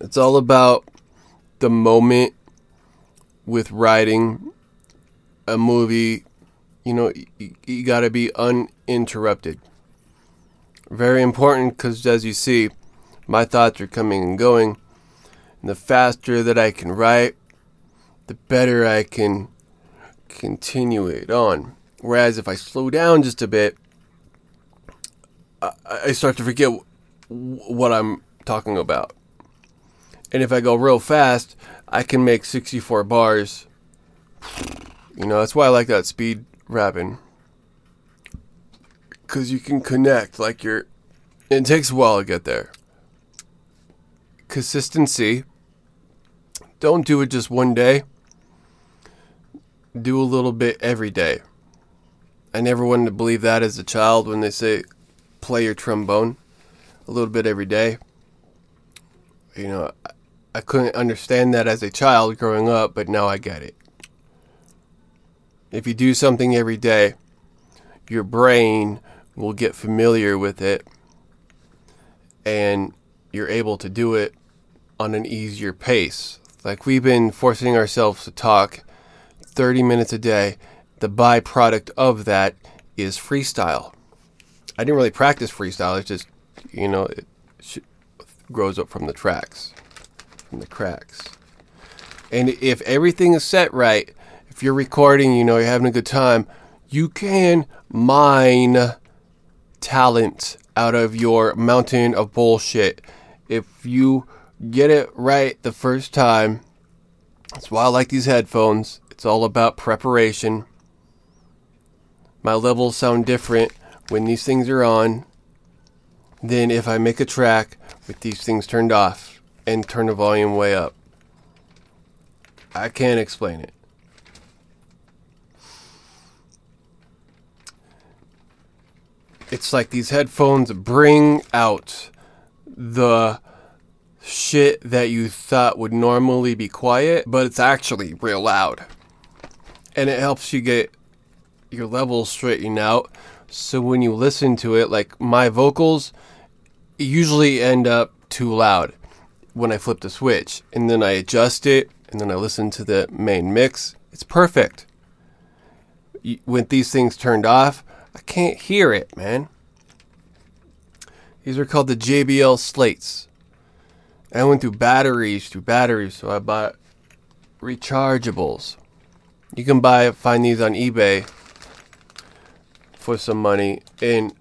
It's all about the moment with writing a movie. You know, you, you got to be uninterrupted. Very important because, as you see, my thoughts are coming and going. And the faster that I can write, the better I can continue it on. Whereas if I slow down just a bit, I, I start to forget what I'm talking about. And if I go real fast, I can make 64 bars. You know, that's why I like that speed rapping. Because you can connect like you're. It takes a while to get there. Consistency. Don't do it just one day. Do a little bit every day. I never wanted to believe that as a child when they say play your trombone a little bit every day. You know, I couldn't understand that as a child growing up, but now I get it. If you do something every day, your brain will get familiar with it and you're able to do it on an easier pace. Like we've been forcing ourselves to talk 30 minutes a day. The byproduct of that is freestyle. I didn't really practice freestyle. It's just, you know, it grows up from the tracks from the cracks. And if everything is set right, if you're recording, you know, you're having a good time, you can mine talent out of your mountain of bullshit. If you get it right the first time, that's why I like these headphones. It's all about preparation. My levels sound different when these things are on than if I make a track with these things turned off and turn the volume way up. I can't explain it. It's like these headphones bring out the shit that you thought would normally be quiet, but it's actually real loud. And it helps you get your levels straightened out. So when you listen to it, like my vocals usually end up too loud when I flip the switch and then I adjust it and then I listen to the main mix. It's perfect. With these things turned off, I can't hear it, man. These are called the JBL slates. I went through batteries, through batteries, so I bought rechargeables. You can buy find these on eBay for some money and